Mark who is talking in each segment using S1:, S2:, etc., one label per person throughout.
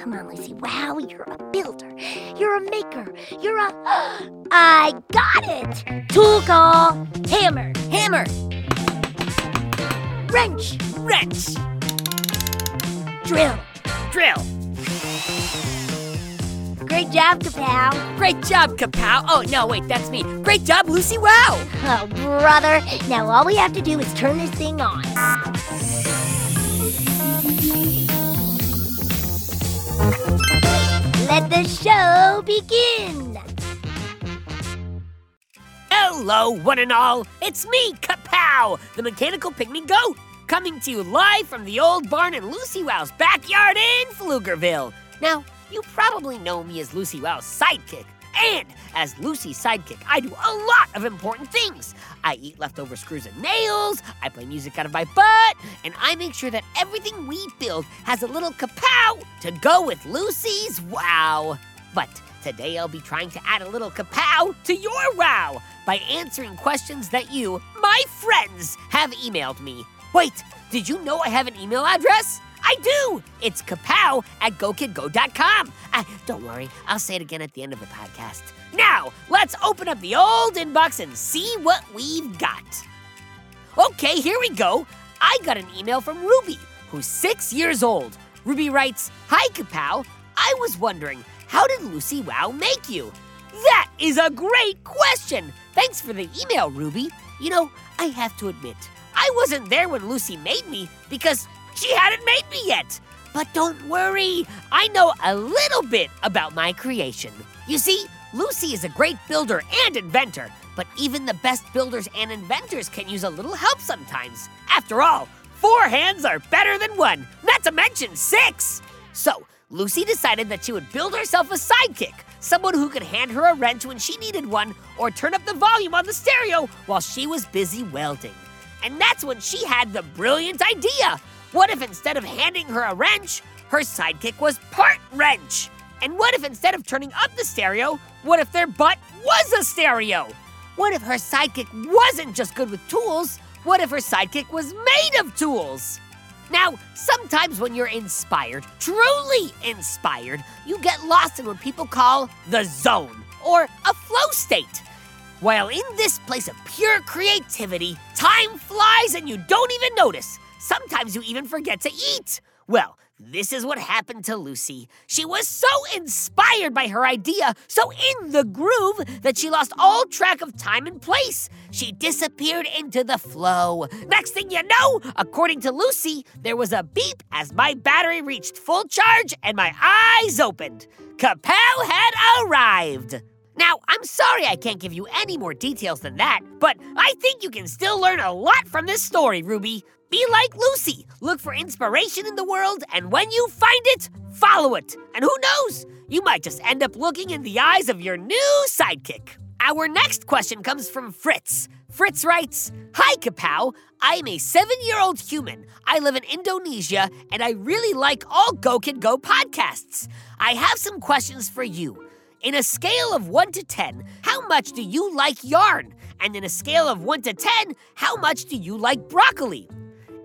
S1: come on, Lucy. Wow, you're a builder. You're a maker. You're a. I got it! Tool call. Hammer.
S2: Hammer.
S1: Wrench.
S2: Wrench.
S1: Drill.
S2: Drill.
S1: Great job, Kapow.
S2: Great job, Kapow. Oh, no, wait, that's me. Great job, Lucy. Wow.
S1: Oh, brother. Now all we have to do is turn this thing on. Let the show begin.
S2: Hello, one and all. It's me, Kapow, the mechanical pygmy goat, coming to you live from the old barn in Lucy Wow's backyard in Pflugerville. Now, you probably know me as Lucy Wow's sidekick. And as Lucy's sidekick, I do a lot of important things. I eat leftover screws and nails, I play music out of my butt, and I make sure that everything we build has a little kapow to go with Lucy's wow. But today I'll be trying to add a little kapow to your wow by answering questions that you, my friends, have emailed me. Wait, did you know I have an email address? I do! It's kapow at gokidgo.com. Uh, don't worry, I'll say it again at the end of the podcast. Now, let's open up the old inbox and see what we've got. Okay, here we go. I got an email from Ruby, who's six years old. Ruby writes Hi, Kapow. I was wondering, how did Lucy Wow make you? That is a great question. Thanks for the email, Ruby. You know, I have to admit, I wasn't there when Lucy made me because she hadn't made me yet. But don't worry, I know a little bit about my creation. You see, Lucy is a great builder and inventor, but even the best builders and inventors can use a little help sometimes. After all, four hands are better than one, not to mention six. So, Lucy decided that she would build herself a sidekick, someone who could hand her a wrench when she needed one or turn up the volume on the stereo while she was busy welding. And that's when she had the brilliant idea. What if instead of handing her a wrench, her sidekick was part wrench? And what if instead of turning up the stereo, what if their butt was a stereo? What if her sidekick wasn't just good with tools? What if her sidekick was made of tools? Now, sometimes when you're inspired, truly inspired, you get lost in what people call the zone or a flow state. While in this place of pure creativity, time flies and you don't even notice. Sometimes you even forget to eat. Well, this is what happened to Lucy. She was so inspired by her idea, so in the groove, that she lost all track of time and place. She disappeared into the flow. Next thing you know, according to Lucy, there was a beep as my battery reached full charge and my eyes opened. Kapow had arrived. Now, I'm sorry I can't give you any more details than that, but I think you can still learn a lot from this story, Ruby. Be like Lucy. Look for inspiration in the world, and when you find it, follow it. And who knows? You might just end up looking in the eyes of your new sidekick. Our next question comes from Fritz. Fritz writes Hi, Kapow. I am a seven year old human. I live in Indonesia, and I really like all Go Kid Go podcasts. I have some questions for you. In a scale of 1 to 10, how much do you like yarn? And in a scale of 1 to 10, how much do you like broccoli?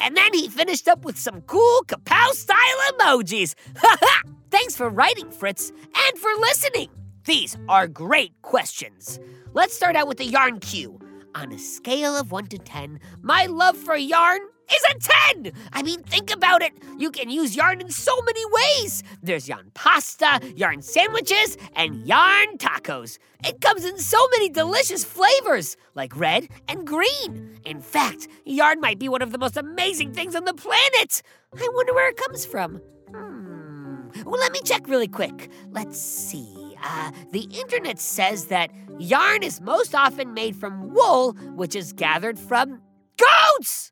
S2: And then he finished up with some cool kapow style emojis. Thanks for writing, Fritz, and for listening. These are great questions. Let's start out with the yarn cue. On a scale of 1 to 10, my love for yarn is a 10. I mean, think about it. You can use yarn in so many ways. There's yarn pasta, yarn sandwiches, and yarn tacos. It comes in so many delicious flavors, like red and green. In fact, yarn might be one of the most amazing things on the planet. I wonder where it comes from. Hmm. Well, let me check really quick. Let's see. Uh, the internet says that yarn is most often made from wool, which is gathered from goats.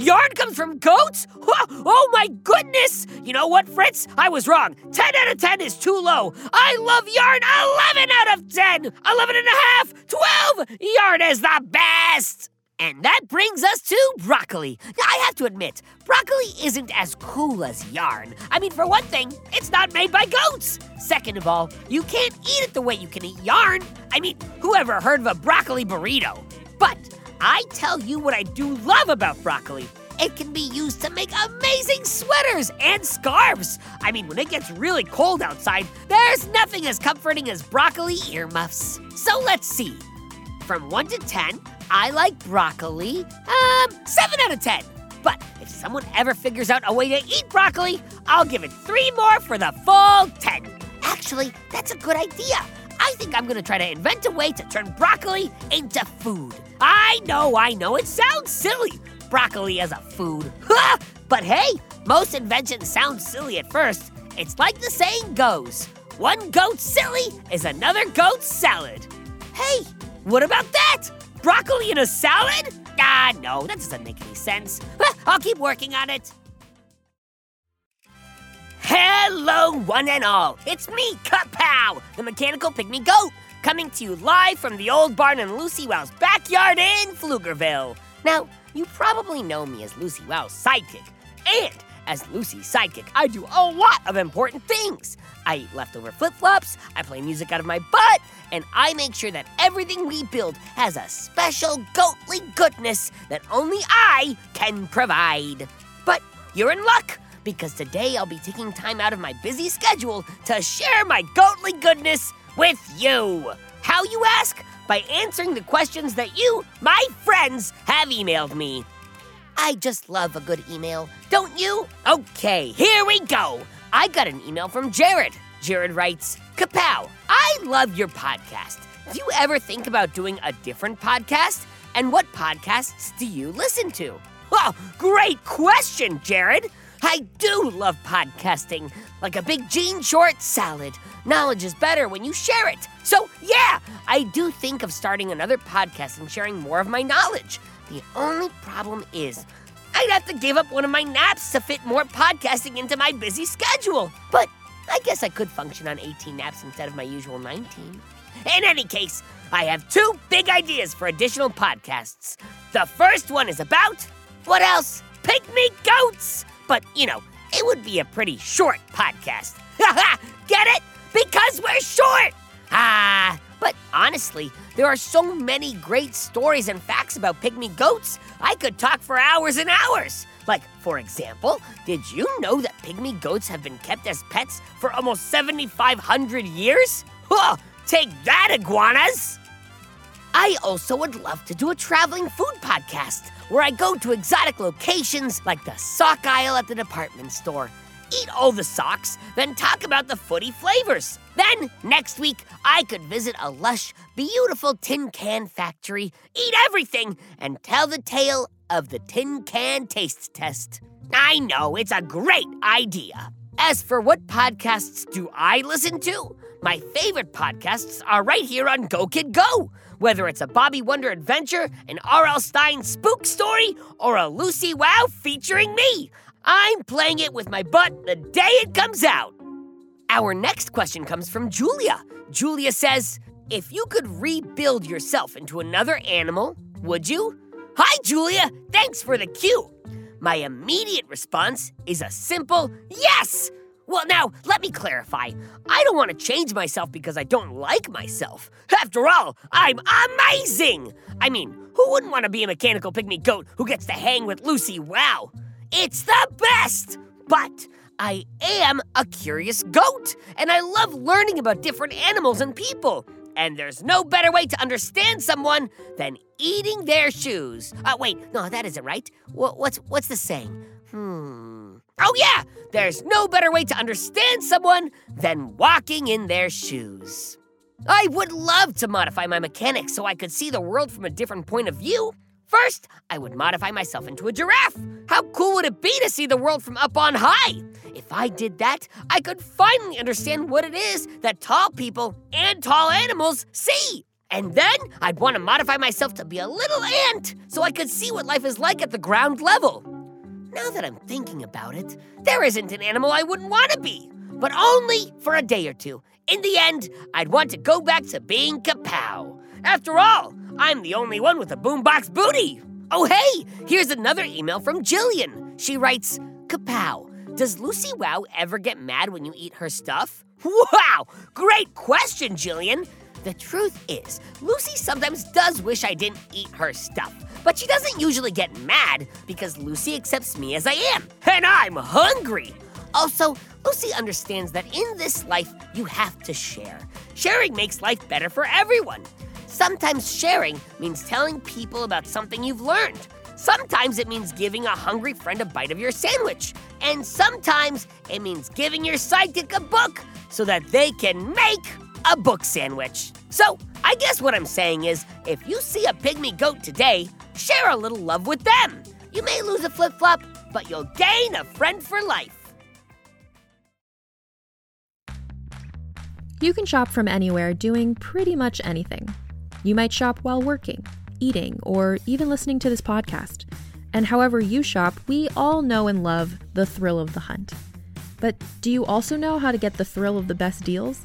S2: Yarn comes from goats? Oh my goodness! You know what, Fritz? I was wrong. 10 out of 10 is too low. I love yarn 11 out of 10. 11 and a half, 12. Yarn is the best. And that brings us to broccoli. Now, I have to admit, broccoli isn't as cool as yarn. I mean, for one thing, it's not made by goats. Second of all, you can't eat it the way you can eat yarn. I mean, who ever heard of a broccoli burrito? But I tell you what I do love about broccoli. It can be used to make amazing sweaters and scarves. I mean, when it gets really cold outside, there's nothing as comforting as broccoli earmuffs. So let's see. From 1 to 10, I like broccoli. Um, 7 out of 10. But if someone ever figures out a way to eat broccoli, I'll give it three more for the full 10. Actually, that's a good idea. I think I'm gonna try to invent a way to turn broccoli into food. I know, I know, it sounds silly. Broccoli as a food. but hey, most inventions sound silly at first. It's like the saying goes one goat silly is another goat salad. Hey, what about that? Broccoli in a salad? Ah, no, that doesn't make any sense. I'll keep working on it. Hello, one and all. It's me, Kapow, the mechanical pygmy goat, coming to you live from the old barn in Lucy Wow's backyard in Pflugerville. Now, you probably know me as Lucy Wow's sidekick, and as Lucy's sidekick, I do a lot of important things. I eat leftover flip flops, I play music out of my butt, and I make sure that everything we build has a special goatly goodness that only I can provide. But you're in luck because today I'll be taking time out of my busy schedule to share my goatly goodness with you. How, you ask? By answering the questions that you, my friends, have emailed me. I just love a good email, don't you? Okay, here we go. I got an email from Jared. Jared writes, Kapow, I love your podcast. Do you ever think about doing a different podcast? And what podcasts do you listen to? Oh, great question, Jared. I do love podcasting, like a big jean short salad. Knowledge is better when you share it. So, yeah, I do think of starting another podcast and sharing more of my knowledge. The only problem is, I'd have to give up one of my naps to fit more podcasting into my busy schedule. But I guess I could function on 18 naps instead of my usual 19. In any case, I have two big ideas for additional podcasts. The first one is about, what else? Pygmy goats! But, you know, it would be a pretty short podcast. Get it? Because we're short! Ah, but honestly, there are so many great stories and facts about pygmy goats, I could talk for hours and hours. Like, for example, did you know that pygmy goats have been kept as pets for almost 7,500 years? Oh, take that, iguanas! I also would love to do a traveling food podcast where I go to exotic locations like the sock aisle at the department store eat all the socks, then talk about the footy flavors. Then, next week, I could visit a lush, beautiful tin can factory, eat everything, and tell the tale of the tin can taste test. I know, it's a great idea. As for what podcasts do I listen to? My favorite podcasts are right here on Go Kid Go. Whether it's a Bobby Wonder adventure, an R.L. Stine spook story, or a Lucy Wow featuring me, I'm playing it with my butt the day it comes out. Our next question comes from Julia. Julia says, If you could rebuild yourself into another animal, would you? Hi, Julia. Thanks for the cue. My immediate response is a simple yes. Well, now, let me clarify. I don't want to change myself because I don't like myself. After all, I'm amazing! I mean, who wouldn't want to be a mechanical pygmy goat who gets to hang with Lucy Wow? It's the best! But I am a curious goat, and I love learning about different animals and people. And there's no better way to understand someone than eating their shoes. Uh, wait, no, that isn't right. Wha- What's what's the saying? Hmm. Oh yeah, there's no better way to understand someone than walking in their shoes. I would love to modify my mechanics so I could see the world from a different point of view. First, I would modify myself into a giraffe. How cool would it be to see the world from up on high? If I did that, I could finally understand what it is that tall people and tall animals see. And then I'd want to modify myself to be a little ant so I could see what life is like at the ground level. Now that I'm thinking about it, there isn't an animal I wouldn't want to be, but only for a day or two. In the end, I'd want to go back to being Kapow. After all, I'm the only one with a boombox booty. Oh, hey, here's another email from Jillian. She writes Kapow, does Lucy Wow ever get mad when you eat her stuff? Wow, great question, Jillian. The truth is, Lucy sometimes does wish I didn't eat her stuff, but she doesn't usually get mad because Lucy accepts me as I am, and I'm hungry. Also, Lucy understands that in this life, you have to share. Sharing makes life better for everyone. Sometimes sharing means telling people about something you've learned. Sometimes it means giving a hungry friend a bite of your sandwich. And sometimes it means giving your sidekick a book so that they can make a book sandwich. So, I guess what I'm saying is if you see a pygmy goat today, share a little love with them. You may lose a flip flop, but you'll gain a friend for life.
S3: You can shop from anywhere doing pretty much anything. You might shop while working, eating, or even listening to this podcast. And however you shop, we all know and love the thrill of the hunt. But do you also know how to get the thrill of the best deals?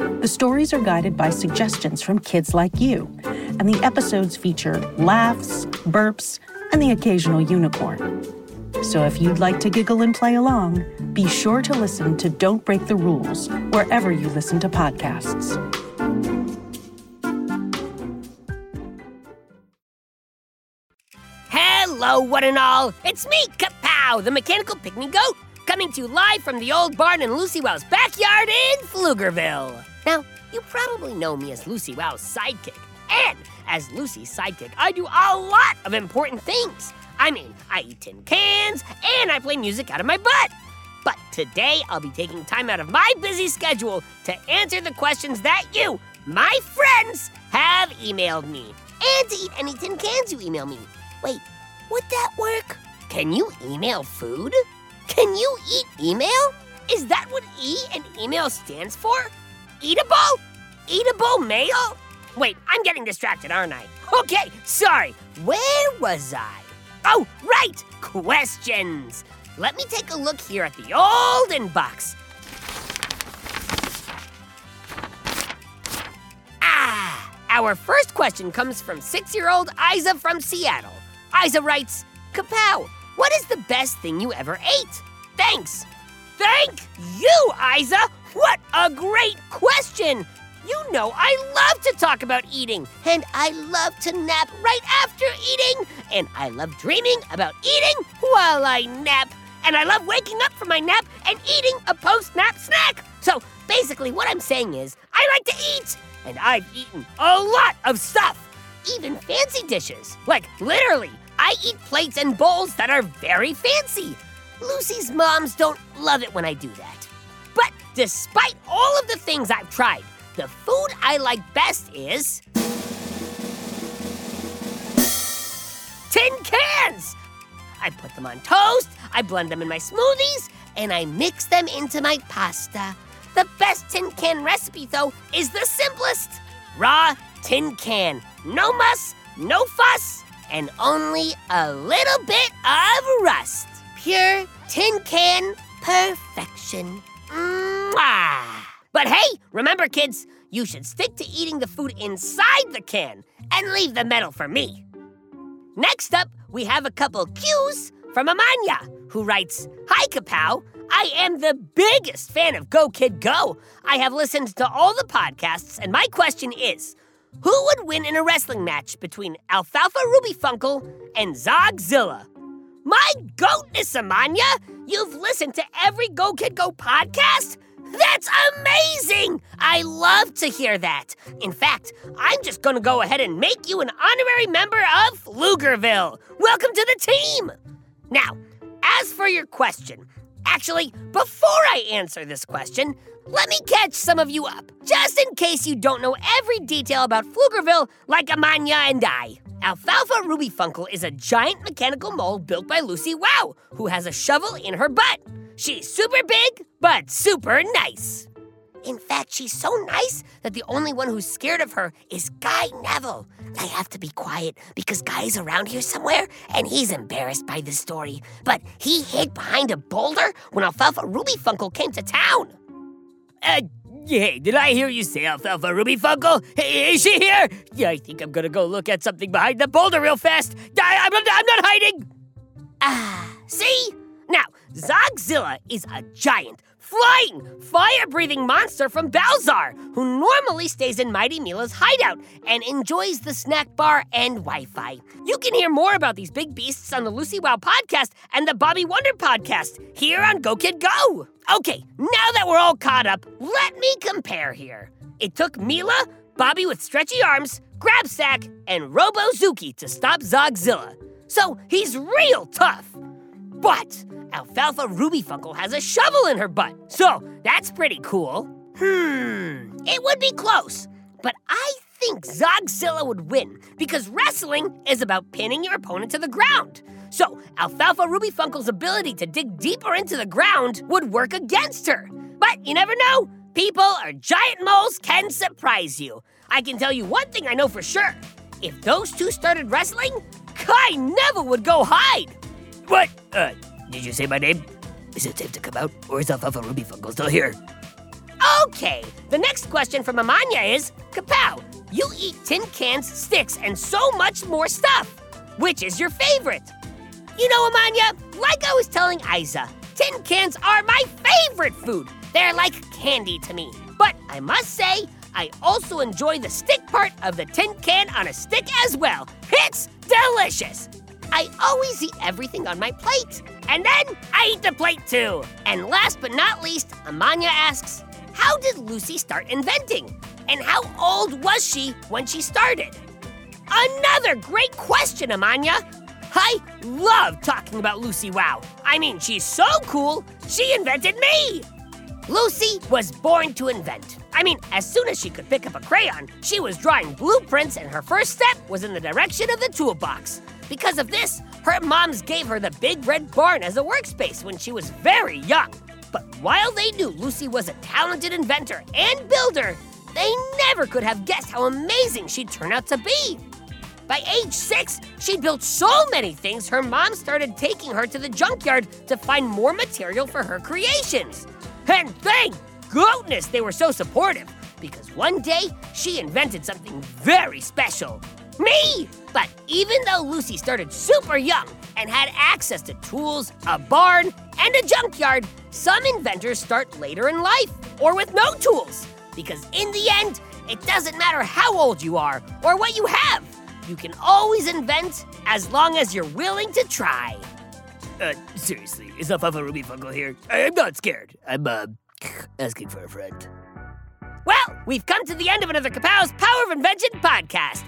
S4: The stories are guided by suggestions from kids like you, and the episodes feature laughs, burps, and the occasional unicorn. So if you'd like to giggle and play along, be sure to listen to Don't Break the Rules wherever you listen to podcasts.
S2: Hello, one and all. It's me, Kapow, the mechanical pygmy goat, coming to you live from the old barn in Lucy Wow's backyard in Pflugerville. Now, you probably know me as Lucy Wow's sidekick. And as Lucy's sidekick, I do a lot of important things. I mean, I eat tin cans and I play music out of my butt. But today, I'll be taking time out of my busy schedule to answer the questions that you, my friends, have emailed me. And to eat any tin cans you email me. Wait, would that work? Can you email food? Can you eat email? Is that what E and email stands for? Eatable? Eatable mail? Wait, I'm getting distracted, aren't I? Okay, sorry. Where was I? Oh, right! Questions! Let me take a look here at the old inbox. Ah! Our first question comes from six year old Isa from Seattle. Isa writes Kapow, what is the best thing you ever ate? Thanks! Thank you, Isa! What a great question! You know I love to talk about eating, and I love to nap right after eating, and I love dreaming about eating while I nap. and I love waking up from my nap and eating a post nap snack. So basically, what I'm saying is, I like to eat, and I've eaten a lot of stuff, even fancy dishes. Like, literally, I eat plates and bowls that are very fancy. Lucy's moms don't love it when I do that. But despite all of the things I've tried, the food I like best is. Tin cans! I put them on toast, I blend them in my smoothies, and I mix them into my pasta. The best tin can recipe, though, is the simplest raw tin can. No muss, no fuss, and only a little bit of rust. Pure tin can perfection. Mwah! But hey, remember, kids, you should stick to eating the food inside the can and leave the metal for me. Next up, we have a couple cues from Amanya, who writes Hi, Kapow. I am the biggest fan of Go Kid Go. I have listened to all the podcasts, and my question is Who would win in a wrestling match between Alfalfa Ruby Funkle and Zogzilla? My goatness, Amanya! You've listened to every Go Kid Go podcast? That's amazing! I love to hear that. In fact, I'm just gonna go ahead and make you an honorary member of Pflugerville. Welcome to the team! Now, as for your question, actually, before I answer this question, let me catch some of you up, just in case you don't know every detail about Pflugerville like Amanya and I. Alfalfa Ruby Funkle is a giant mechanical mole built by Lucy Wow, who has a shovel in her butt. She's super big, but super nice. In fact, she's so nice that the only one who's scared of her is Guy Neville. I have to be quiet because Guy's around here somewhere and he's embarrassed by this story. But he hid behind a boulder when Alfalfa Ruby Funkle came to town. Uh, hey, did I hear you say Alfalfa Ruby Funkle? Hey, is she here? Yeah, I think I'm gonna go look at something behind the boulder real fast. I, I'm, I'm not hiding. Ah, see? Now, Zogzilla is a giant, flying, fire breathing monster from Balzar, who normally stays in Mighty Mila's hideout and enjoys the snack bar and Wi Fi. You can hear more about these big beasts on the Lucy Wow podcast and the Bobby Wonder podcast here on Go Kid Go. Okay, now that we're all caught up, let me compare here. It took Mila, Bobby with stretchy arms, Grabsack, and Robozuki to stop Zogzilla. So he's real tough. But Alfalfa Ruby Funkle has a shovel in her butt, so that's pretty cool. Hmm, it would be close, but I think Zogzilla would win because wrestling is about pinning your opponent to the ground. So Alfalfa Ruby Funkle's ability to dig deeper into the ground would work against her. But you never know. People or giant moles can surprise you. I can tell you one thing I know for sure. If those two started wrestling, Guy Neville would go hide. What? Uh, did you say my name? Is it safe to come out, or is Alfalfa Ruby Funkle still here? Okay, the next question from Amanya is Kapow, you eat tin cans, sticks, and so much more stuff. Which is your favorite? You know, Amanya, like I was telling Isa, tin cans are my favorite food. They're like candy to me. But I must say, I also enjoy the stick part of the tin can on a stick as well. It's delicious. I always eat everything on my plate. And then I eat the plate too. And last but not least, Amanya asks, How did Lucy start inventing? And how old was she when she started? Another great question, Amanya. I love talking about Lucy Wow. I mean, she's so cool, she invented me. Lucy was born to invent. I mean, as soon as she could pick up a crayon, she was drawing blueprints, and her first step was in the direction of the toolbox. Because of this, her moms gave her the big red barn as a workspace when she was very young. But while they knew Lucy was a talented inventor and builder, they never could have guessed how amazing she'd turn out to be. By age six, she'd built so many things, her mom started taking her to the junkyard to find more material for her creations. And thank goodness they were so supportive, because one day she invented something very special me! But even though Lucy started super young and had access to tools, a barn, and a junkyard, some inventors start later in life or with no tools. Because in the end, it doesn't matter how old you are or what you have. You can always invent as long as you're willing to try. Uh, seriously, is Alfalfa Ruby Funkle here? I- I'm not scared. I'm, uh, asking for a friend. Well, we've come to the end of another Kapow's Power of Invention podcast.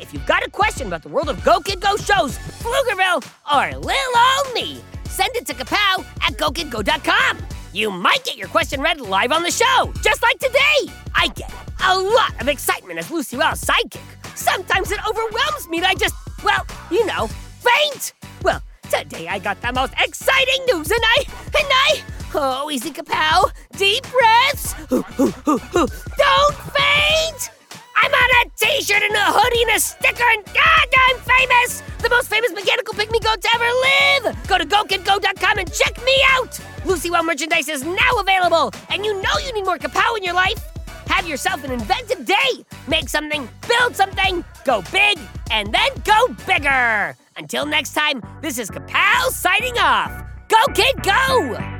S2: If you've got a question about the world of Go Kid Go shows, Pflugerville, or Lil Me, send it to kapow at gokidgo.com. You might get your question read live on the show, just like today. I get a lot of excitement as Lucy Wow's sidekick. Sometimes it overwhelms me and I just, well, you know, faint. Well, today I got the most exciting news and I, and I, oh, easy kapow, deep breaths. Don't faint! I'm on a t-shirt and a hoodie and a sticker and God, I'm famous! The most famous mechanical pygmy goat to ever live! Go to GoKidGo.com and check me out! Lucy Wow merchandise is now available, and you know you need more kapow in your life! Have yourself an inventive day! Make something, build something, go big, and then go bigger! Until next time, this is Kapow signing off! Go Kid Go!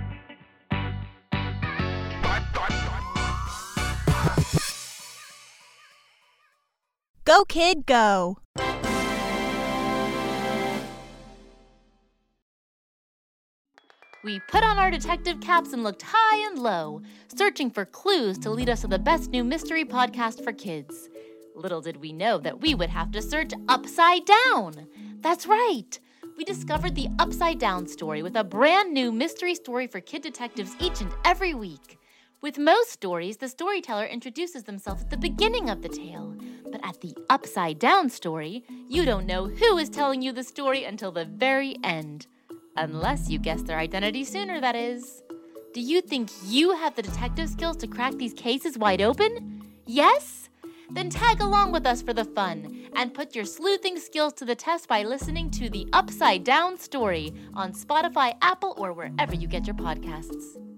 S5: Go, kid, go.
S6: We put on our detective caps and looked high and low, searching for clues to lead us to the best new mystery podcast for kids. Little did we know that we would have to search upside down. That's right. We discovered the Upside Down story with a brand new mystery story for kid detectives each and every week. With most stories, the storyteller introduces themselves at the beginning of the tale. But at the Upside Down story, you don't know who is telling you the story until the very end. Unless you guess their identity sooner, that is. Do you think you have the detective skills to crack these cases wide open? Yes? Then tag along with us for the fun and put your sleuthing skills to the test by listening to the Upside Down Story on Spotify, Apple, or wherever you get your podcasts.